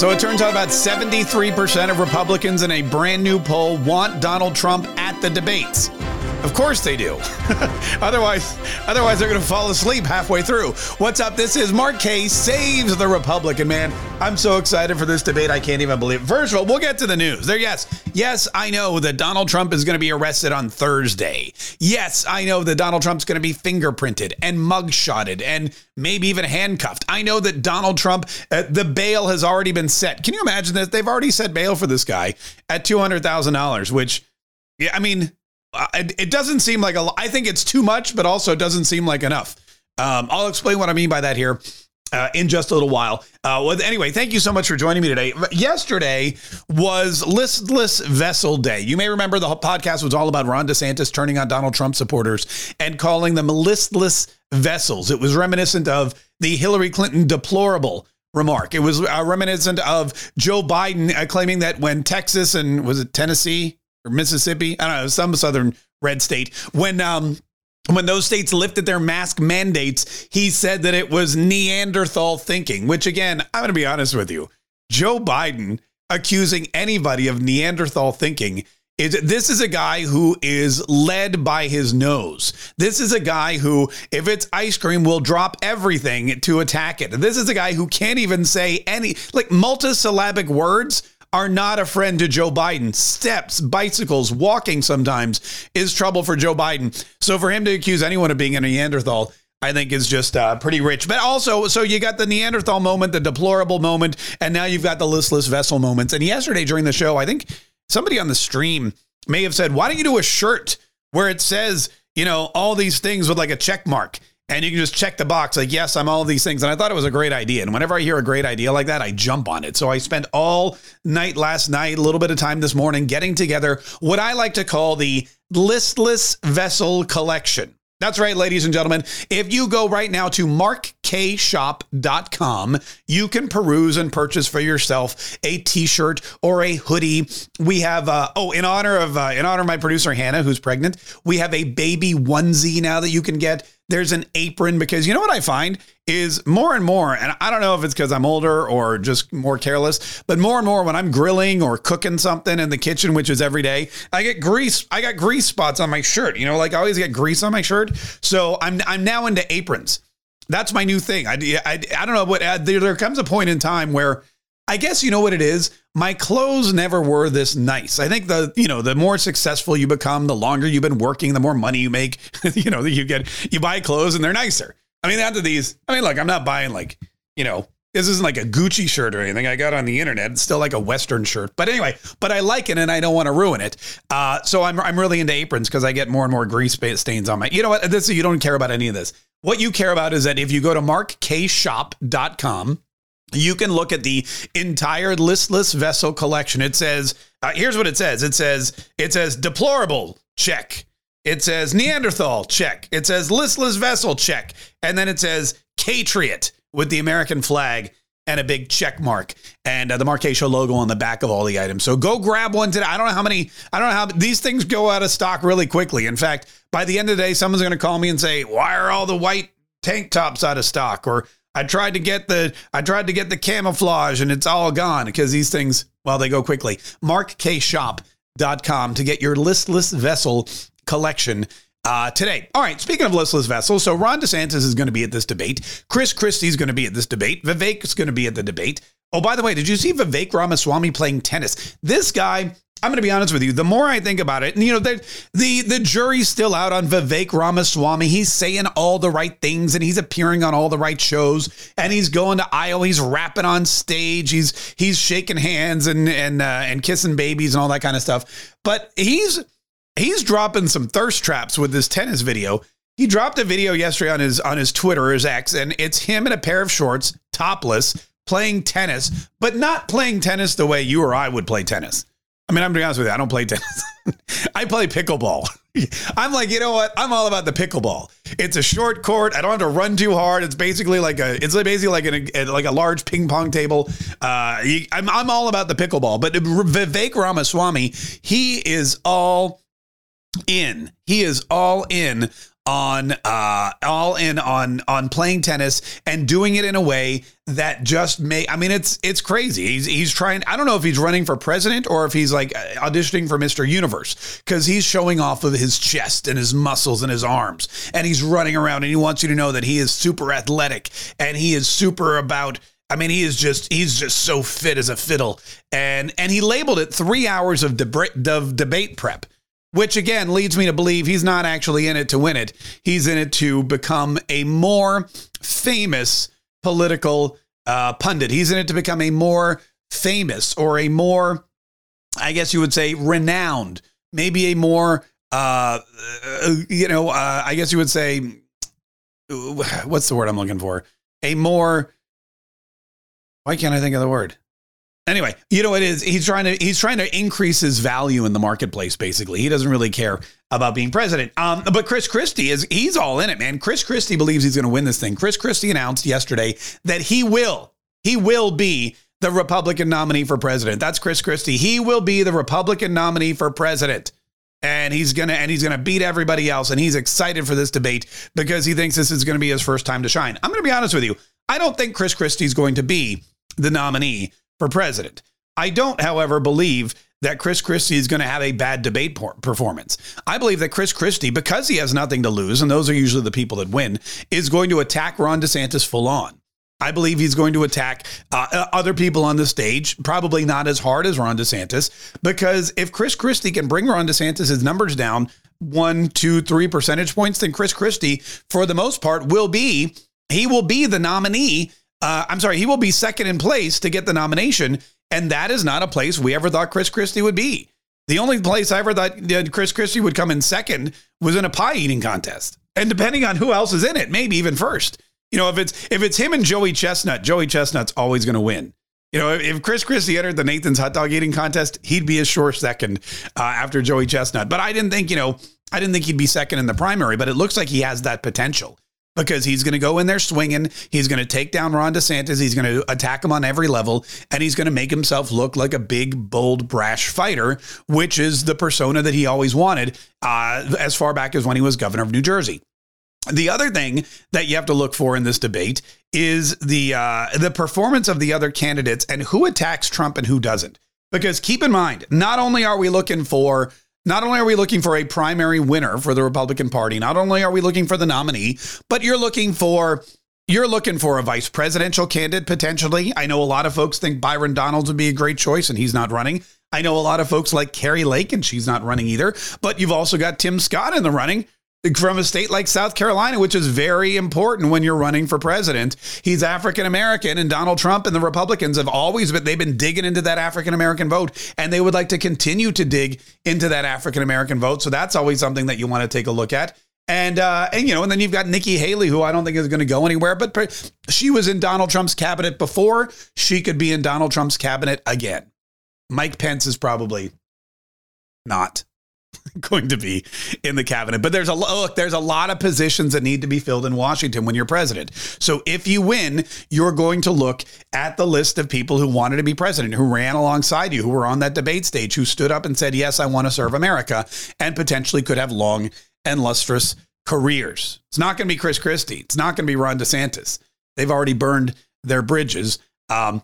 So it turns out about 73% of Republicans in a brand new poll want Donald Trump at the debates. Of course they do. otherwise, otherwise they're going to fall asleep halfway through. What's up? This is Mark Kaye saves the Republican man. I'm so excited for this debate. I can't even believe. It. First of all, we'll get to the news. There, yes, yes, I know that Donald Trump is going to be arrested on Thursday. Yes, I know that Donald Trump's going to be fingerprinted and mugshotted and maybe even handcuffed. I know that Donald Trump, uh, the bail has already been set. Can you imagine that They've already set bail for this guy at two hundred thousand dollars, which, yeah, I mean it doesn't seem like a. I think it's too much, but also it doesn't seem like enough. Um, I'll explain what I mean by that here. Uh, in just a little while. Uh, well, anyway, thank you so much for joining me today. Yesterday was Listless Vessel Day. You may remember the podcast was all about Ron DeSantis turning on Donald Trump supporters and calling them listless vessels. It was reminiscent of the Hillary Clinton deplorable remark. It was uh, reminiscent of Joe Biden uh, claiming that when Texas and was it Tennessee or Mississippi, I don't know, some southern red state, when um when those states lifted their mask mandates, he said that it was Neanderthal thinking, which again, I'm going to be honest with you. Joe Biden accusing anybody of Neanderthal thinking is this is a guy who is led by his nose. This is a guy who, if it's ice cream, will drop everything to attack it. This is a guy who can't even say any like multisyllabic words are not a friend to Joe Biden. Steps, bicycles, walking sometimes is trouble for Joe Biden. So for him to accuse anyone of being a Neanderthal, I think is just uh, pretty rich. But also, so you got the Neanderthal moment, the deplorable moment, and now you've got the listless vessel moments. And yesterday during the show, I think somebody on the stream may have said, "Why don't you do a shirt where it says, you know, all these things with like a check mark?" And you can just check the box like yes i'm all these things. And i thought it was a great idea. And whenever i hear a great idea like that i jump on it. So i spent all night last night a little bit of time this morning getting together what i like to call the listless vessel collection. That's right, ladies and gentlemen. If you go right now to markshop.com, you can peruse and purchase for yourself a t-shirt or a hoodie. We have uh, oh, in honor of uh, in honor of my producer Hannah who's pregnant, we have a baby onesie now that you can get there's an apron because you know what I find is more and more, and I don't know if it's because I'm older or just more careless, but more and more when I'm grilling or cooking something in the kitchen, which is every day, I get grease. I got grease spots on my shirt. You know, like I always get grease on my shirt. So I'm I'm now into aprons. That's my new thing. I I, I don't know what uh, there, there comes a point in time where I guess you know what it is. My clothes never were this nice. I think the you know the more successful you become, the longer you've been working, the more money you make. you know you get you buy clothes and they're nicer. I mean after these, I mean look, I'm not buying like you know this isn't like a Gucci shirt or anything I got on the internet. It's still like a Western shirt. But anyway, but I like it and I don't want to ruin it. Uh, so I'm, I'm really into aprons because I get more and more grease stains on my. You know what? This you don't care about any of this. What you care about is that if you go to markshop.com you can look at the entire listless vessel collection. It says, uh, here's what it says. It says, it says deplorable, check. It says Neanderthal, check. It says listless vessel, check. And then it says Catriot with the American flag and a big check mark and uh, the Show logo on the back of all the items. So go grab one today. I don't know how many, I don't know how these things go out of stock really quickly. In fact, by the end of the day, someone's going to call me and say, why are all the white tank tops out of stock? Or I tried to get the I tried to get the camouflage and it's all gone because these things, well, they go quickly. MarkKShop.com to get your listless vessel collection uh, today. All right, speaking of listless vessels, so Ron DeSantis is going to be at this debate. Chris Christie's going to be at this debate. Vivek is going to be at the debate. Oh, by the way, did you see Vivek Ramaswamy playing tennis? This guy I'm going to be honest with you. The more I think about it, and you know, the, the the jury's still out on Vivek Ramaswamy. He's saying all the right things, and he's appearing on all the right shows, and he's going to Iowa. He's rapping on stage. He's he's shaking hands and and uh, and kissing babies and all that kind of stuff. But he's he's dropping some thirst traps with this tennis video. He dropped a video yesterday on his on his Twitter, his X, and it's him in a pair of shorts, topless, playing tennis, but not playing tennis the way you or I would play tennis. I mean, I'm gonna be honest with you, I don't play tennis. I play pickleball. I'm like, you know what? I'm all about the pickleball. It's a short court. I don't have to run too hard. It's basically like a, it's basically like a, like a large ping pong table. Uh, I'm, I'm all about the pickleball. But Vivek Ramaswamy, he is all in. He is all in on uh all in on on playing tennis and doing it in a way that just may I mean it's it's crazy. He's he's trying I don't know if he's running for president or if he's like auditioning for Mr. Universe cuz he's showing off of his chest and his muscles and his arms and he's running around and he wants you to know that he is super athletic and he is super about I mean, he is just he's just so fit as a fiddle, and and he labeled it three hours of, debate of debate prep which again leads me to believe he's not actually in it to win it. He's in it to become a more famous political uh, pundit. He's in it to become a more famous or a more, I guess you would say, renowned, maybe a more, uh, uh you know, uh, I guess you would say, what's the word I'm looking for? A more, why can't I think of the word? Anyway, you know it is. He's trying to he's trying to increase his value in the marketplace. Basically, he doesn't really care about being president. Um, but Chris Christie is he's all in it, man. Chris Christie believes he's going to win this thing. Chris Christie announced yesterday that he will he will be the Republican nominee for president. That's Chris Christie. He will be the Republican nominee for president. And he's gonna and he's gonna beat everybody else. And he's excited for this debate because he thinks this is gonna be his first time to shine. I'm gonna be honest with you. I don't think Chris Christie is going to be the nominee for president. I don't, however, believe that Chris Christie is going to have a bad debate performance. I believe that Chris Christie, because he has nothing to lose, and those are usually the people that win, is going to attack Ron DeSantis full on. I believe he's going to attack uh, uh other people on the stage, probably not as hard as Ron DeSantis, because if Chris Christie can bring Ron DeSantis' numbers down one, two, three percentage points, then Chris Christie, for the most part, will be he will be the nominee uh, I'm sorry, he will be second in place to get the nomination. And that is not a place we ever thought Chris Christie would be. The only place I ever thought Chris Christie would come in second was in a pie eating contest. And depending on who else is in it, maybe even first. You know, if it's if it's him and Joey Chestnut, Joey Chestnut's always going to win. You know, if Chris Christie entered the Nathan's hot dog eating contest, he'd be a sure second uh, after Joey Chestnut. But I didn't think, you know, I didn't think he'd be second in the primary, but it looks like he has that potential because he's going to go in there swinging. He's going to take down Ron DeSantis. He's going to attack him on every level, and he's going to make himself look like a big, bold, brash fighter, which is the persona that he always wanted uh, as far back as when he was governor of New Jersey. The other thing that you have to look for in this debate is the uh, the performance of the other candidates and who attacks Trump and who doesn't. Because keep in mind, not only are we looking for not only are we looking for a primary winner for the Republican Party, not only are we looking for the nominee, but you're looking for you're looking for a vice presidential candidate potentially. I know a lot of folks think Byron Donalds would be a great choice and he's not running. I know a lot of folks like Kari Lake and she's not running either, but you've also got Tim Scott in the running from a state like South Carolina, which is very important when you're running for president. He's African American, and Donald Trump and the Republicans have always been, they've been digging into that African American vote, and they would like to continue to dig into that African American vote. So that's always something that you want to take a look at. And, uh, and, you know, and then you've got Nikki Haley, who I don't think is going to go anywhere, but she was in Donald Trump's cabinet before. She could be in Donald Trump's cabinet again. Mike Pence is probably not. going to be in the cabinet. But there's a look, there's a lot of positions that need to be filled in Washington when you're president. So if you win, you're going to look at the list of people who wanted to be president, who ran alongside you, who were on that debate stage, who stood up and said, "Yes, I want to serve America," and potentially could have long and lustrous careers. It's not going to be Chris Christie. It's not going to be Ron DeSantis. They've already burned their bridges, um,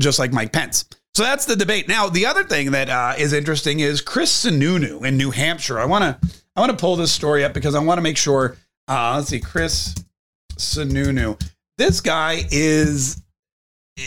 just like Mike Pence. So that's the debate. Now, the other thing that uh, is interesting is Chris Sununu in New Hampshire. I want to I want to pull this story up because I want to make sure. Uh, let's see, Chris Sununu. This guy is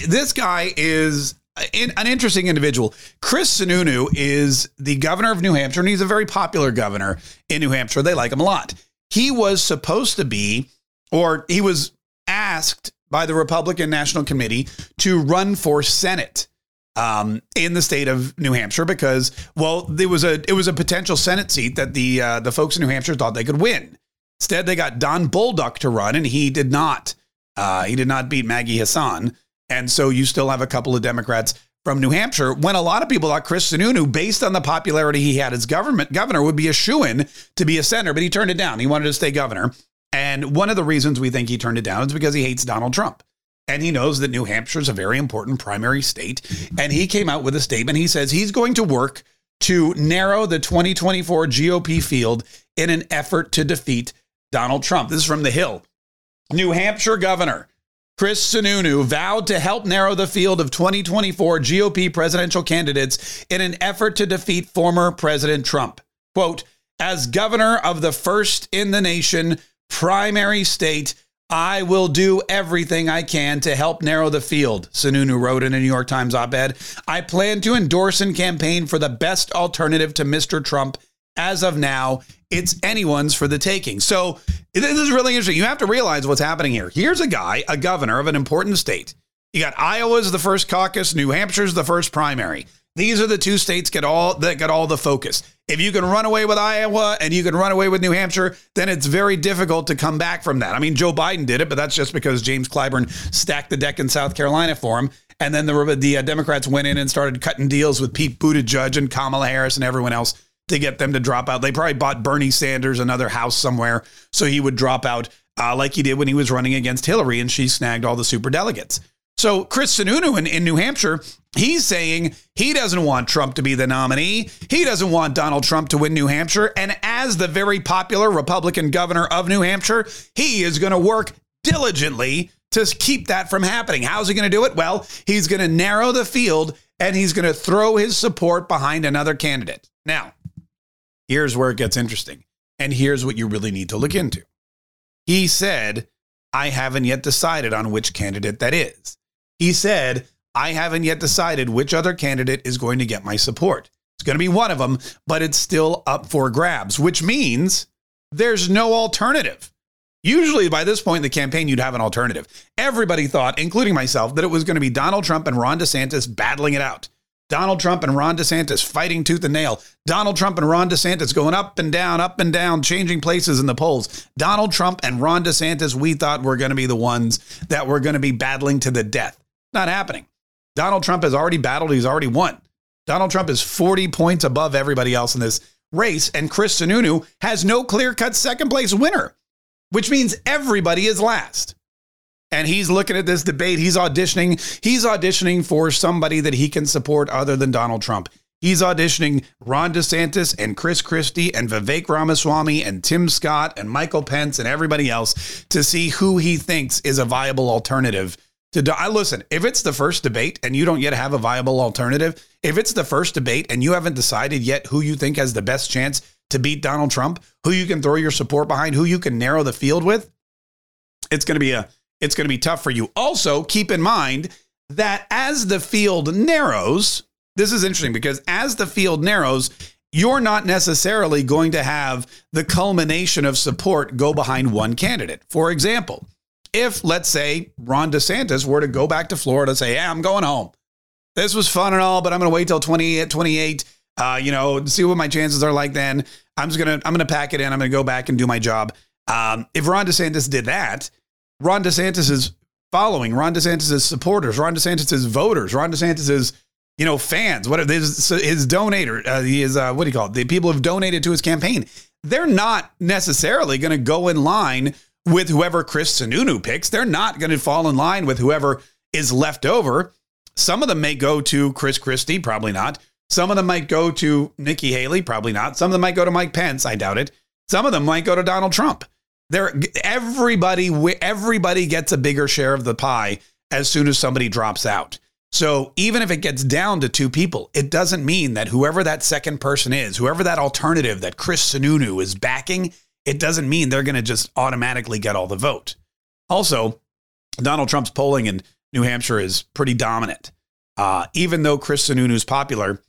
this guy is an interesting individual. Chris Sununu is the governor of New Hampshire, and he's a very popular governor in New Hampshire. They like him a lot. He was supposed to be, or he was asked by the Republican National Committee to run for Senate um, in the state of New Hampshire because, well, there was a it was a potential Senate seat that the uh, the folks in New Hampshire thought they could win. Instead, they got Don Bolduc to run, and he did not. Uh, he did not beat Maggie Hassan, And so you still have a couple of Democrats from New Hampshire when a lot of people thought Chris Sununu, based on the popularity he had as government governor, would be a shoo in to be a senator, but he turned it down. He wanted to stay governor. And one of the reasons we think he turned it down is because he hates Donald Trump. And he knows that New Hampshire is a very important primary state. And he came out with a statement. He says he's going to work to narrow the 2024 GOP field in an effort to defeat Donald Trump. This is from The Hill. New Hampshire Governor Chris Sununu vowed to help narrow the field of 2024 GOP presidential candidates in an effort to defeat former President Trump. Quote, as governor of the first in the nation primary state, I will do everything I can to help narrow the field, Sununu wrote in a New York Times op ed. I plan to endorse and campaign for the best alternative to Mr. Trump. As of now, it's anyone's for the taking. So, this is really interesting. You have to realize what's happening here. Here's a guy, a governor of an important state. You got Iowa's the first caucus, New Hampshire's the first primary. These are the two states get all that get all the focus. If you can run away with Iowa and you can run away with New Hampshire, then it's very difficult to come back from that. I mean, Joe Biden did it, but that's just because James Clyburn stacked the deck in South Carolina for him. And then the the uh, Democrats went in and started cutting deals with Pete Buttigieg and Kamala Harris and everyone else to get them to drop out. They probably bought Bernie Sanders another house somewhere so he would drop out, uh, like he did when he was running against Hillary and she snagged all the super delegates. So Chris Sununu in, in New Hampshire, he's saying he doesn't want Trump to be the nominee. He doesn't want Donald Trump to win New Hampshire. And as the very popular Republican governor of New Hampshire, he is going to work diligently to keep that from happening. How's he going to do it? Well, he's going to narrow the field and he's going to throw his support behind another candidate. Now, here's where it gets interesting. And here's what you really need to look into. He said, I haven't yet decided on which candidate that is. He said, I haven't yet decided which other candidate is going to get my support. It's going to be one of them, but it's still up for grabs, which means there's no alternative. Usually by this point in the campaign, you'd have an alternative. Everybody thought, including myself, that it was going to be Donald Trump and Ron DeSantis battling it out. Donald Trump and Ron DeSantis fighting tooth and nail. Donald Trump and Ron DeSantis going up and down, up and down, changing places in the polls. Donald Trump and Ron DeSantis, we thought were going to be the ones that were going to be battling to the death. Not happening. Donald Trump has already battled, he's already won. Donald Trump is 40 points above everybody else in this race, and Chris Sununu has no clear cut second place winner, which means everybody is last. And he's looking at this debate. He's auditioning. He's auditioning for somebody that he can support other than Donald Trump. He's auditioning Ron DeSantis and Chris Christie and Vivek Ramaswamy and Tim Scott and Michael Pence and everybody else to see who he thinks is a viable alternative to I listen, if it's the first debate and you don't yet have a viable alternative, if it's the first debate and you haven't decided yet who you think has the best chance to beat Donald Trump, who you can throw your support behind, who you can narrow the field with, it's going to be a it's going to be tough for you. Also, keep in mind that as the field narrows, this is interesting because as the field narrows, you're not necessarily going to have the culmination of support go behind one candidate. For example, if, let's say, Ron DeSantis were to go back to Florida and say, Yeah, I'm going home. This was fun and all, but I'm going to wait till 28, 28, uh, you know, see what my chances are like then. I'm just going to, I'm going to pack it in. I'm going to go back and do my job. Um, if Ron DeSantis did that, Ron DeSantis is following, Ron DeSantis' supporters, Ron DeSantis' voters, Ron DeSantis' you know, fans, what his, his donator, uh, his, uh, what do you call it? The people who've donated to his campaign. They're not necessarily going to go in line with whoever Chris Sununu picks. They're not going to fall in line with whoever is left over. Some of them may go to Chris Christie, probably not. Some of them might go to Nikki Haley, probably not. Some of them might go to Mike Pence, I doubt it. Some of them might go to Donald Trump. There, everybody, everybody gets a bigger share of the pie as soon as somebody drops out. So even if it gets down to two people, it doesn't mean that whoever that second person is, whoever that alternative that Chris Sununu is backing, it doesn't mean they're going to just automatically get all the vote. Also, Donald Trump's polling in New Hampshire is pretty dominant. Uh, even though Chris Sununu is popular,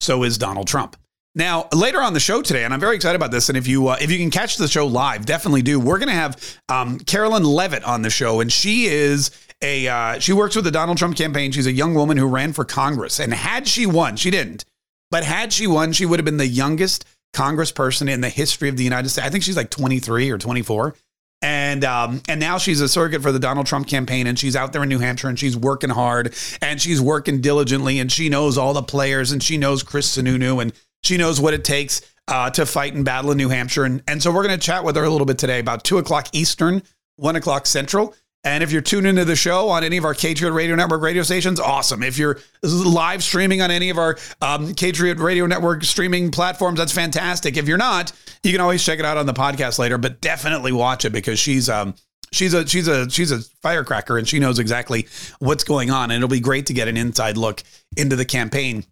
so is Donald Trump. Now, later on the show today, and I'm very excited about this. And if you uh, if you can catch the show live, definitely do. We're going to have um, Karoline Leavitt on the show, and she is a uh, she works with the Donald Trump campaign. She's a young woman who ran for Congress, and had she won, she didn't, but had she won, she would have been the youngest congressperson in the history of the United States. I think she's like 23 or 24. And um, and now she's a surrogate for the Donald Trump campaign, and she's out there in New Hampshire, and she's working hard, and she's working diligently, and she knows all the players, and she knows Chris Sununu, and she knows what it takes uh, to fight and battle in New Hampshire, and and so we're going to chat with her a little bit today about two o'clock Eastern, one o'clock Central. And if you're tuned into the show on any of our Patriot Radio Network radio stations, awesome. If you're live streaming on any of our um, Patriot Radio Network streaming platforms, that's fantastic. If you're not, you can always check it out on the podcast later, but definitely watch it because she's um she's a she's a she's a firecracker and she knows exactly what's going on. And it'll be great to get an inside look into the campaign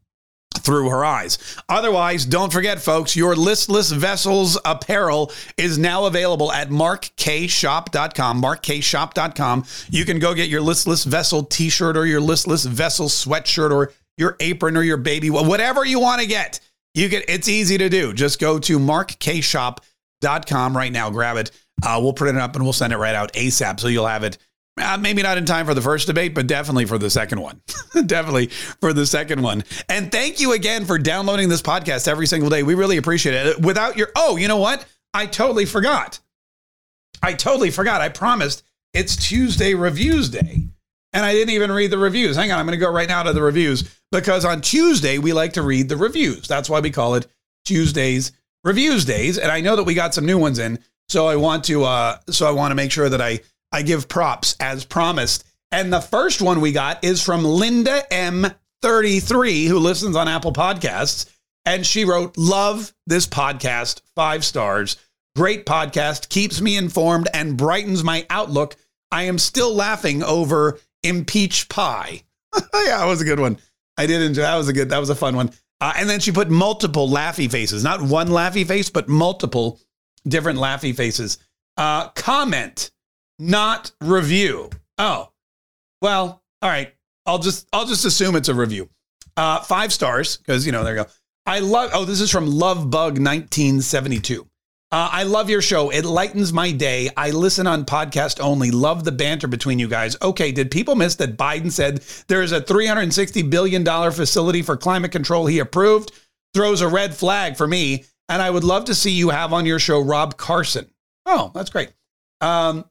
through her eyes. Otherwise, don't forget, folks, your listless vessels apparel is now available at markkshop.com. Markkshop.com. You can go get your listless vessel t-shirt or your listless vessel sweatshirt or your apron or your baby, whatever you want to get. You can. It's easy to do. Just go to markkshop.com right now. Grab it. Uh, we'll print it up and we'll send it right out ASAP, so you'll have it uh, maybe not in time for the first debate, but definitely for the second one. definitely for the second one. And thank you again for downloading this podcast every single day. We really appreciate it. Without your, oh, you know what? I totally forgot. I totally forgot. I promised it's Tuesday Reviews Day. And I didn't even read the reviews. Hang on, I'm going to go right now to the reviews because on Tuesday, we like to read the reviews. That's why we call it Tuesdays Reviews Days. And I know that we got some new ones in. So I want to, uh, so I want to make sure that I, I give props as promised. And the first one we got is from Linda M33, who listens on Apple Podcasts. And she wrote, Love this podcast, five stars. Great podcast, keeps me informed and brightens my outlook. I am still laughing over impeach pie. yeah, that was a good one. I did enjoy that was a good that was a fun one. Uh, and then she put multiple laughy faces, not one laughy face, but multiple different laughy faces. Uh, comment not review. Oh, well, all right. I'll just I'll just assume it's a review. Uh, five stars because you know there you go. I love. Oh, this is from Love Bug 1972. Uh, I love your show. It lightens my day. I listen on podcast only. Love the banter between you guys. Okay, did people miss that Biden said there is a $360 billion facility for climate control he approved? Throws a red flag for me. And I would love to see you have on your show Rob Carson. Oh, that's great. Um,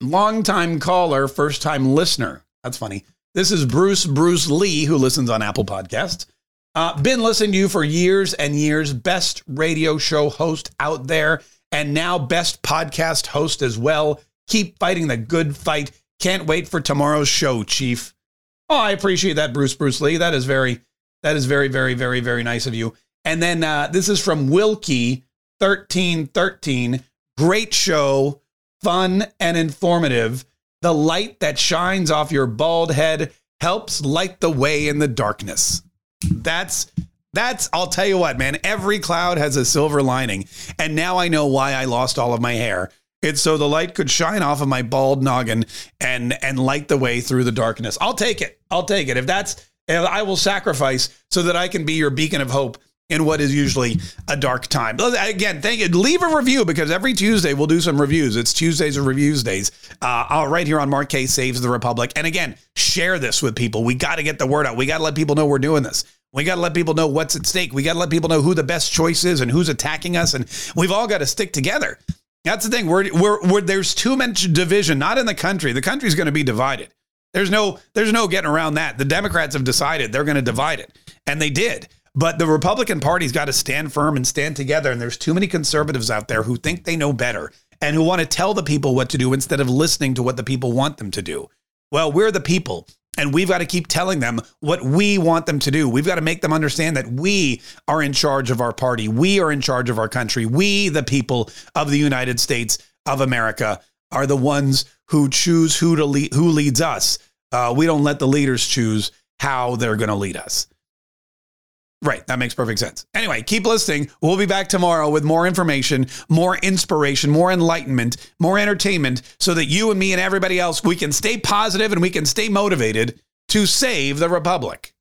longtime caller, first time listener. That's funny. This is Bruce Bruce Lee, who listens on Apple Podcasts. Uh, been listening to you for years and years. Best radio show host out there, and now best podcast host as well. Keep fighting the good fight. Can't wait for tomorrow's show, Chief. Oh, I appreciate that, Bruce Bruce Lee. That is very, that is very, very, very, very nice of you. And then uh, this is from Wilkie thirteen thirteen. Great show fun, and informative. The light that shines off your bald head helps light the way in the darkness. That's that's I'll tell you what, man, every cloud has a silver lining. And now I know why I lost all of my hair. It's so the light could shine off of my bald noggin and and light the way through the darkness. I'll take it. I'll take it. If that's if I will sacrifice so that I can be your beacon of hope in what is usually a dark time. Again, thank you. Leave a review because every Tuesday we'll do some reviews. It's Tuesdays of reviews days. Uh, right here on Mark Kaye Saves the Republic. And again, share this with people. We got to get the word out. We got to let people know we're doing this. We got to let people know what's at stake. We got to let people know who the best choice is and who's attacking us. And we've all got to stick together. That's the thing. We're, we're, we're there's too much division, not in the country. The country's going to be divided. There's no there's no getting around that. The Democrats have decided they're going to divide it, and they did. But the Republican Party's got to stand firm and stand together. And there's too many conservatives out there who think they know better and who want to tell the people what to do instead of listening to what the people want them to do. Well, we're the people. And we've got to keep telling them what we want them to do. We've got to make them understand that we are in charge of our party. We are in charge of our country. We, the people of the United States of America, are the ones who choose who to lead, who leads us. Uh, we don't let the leaders choose how they're going to lead us. Right. That makes perfect sense. Anyway, keep listening. We'll be back tomorrow with more information, more inspiration, more enlightenment, more entertainment so that you and me and everybody else, we can stay positive and we can stay motivated to save the Republic.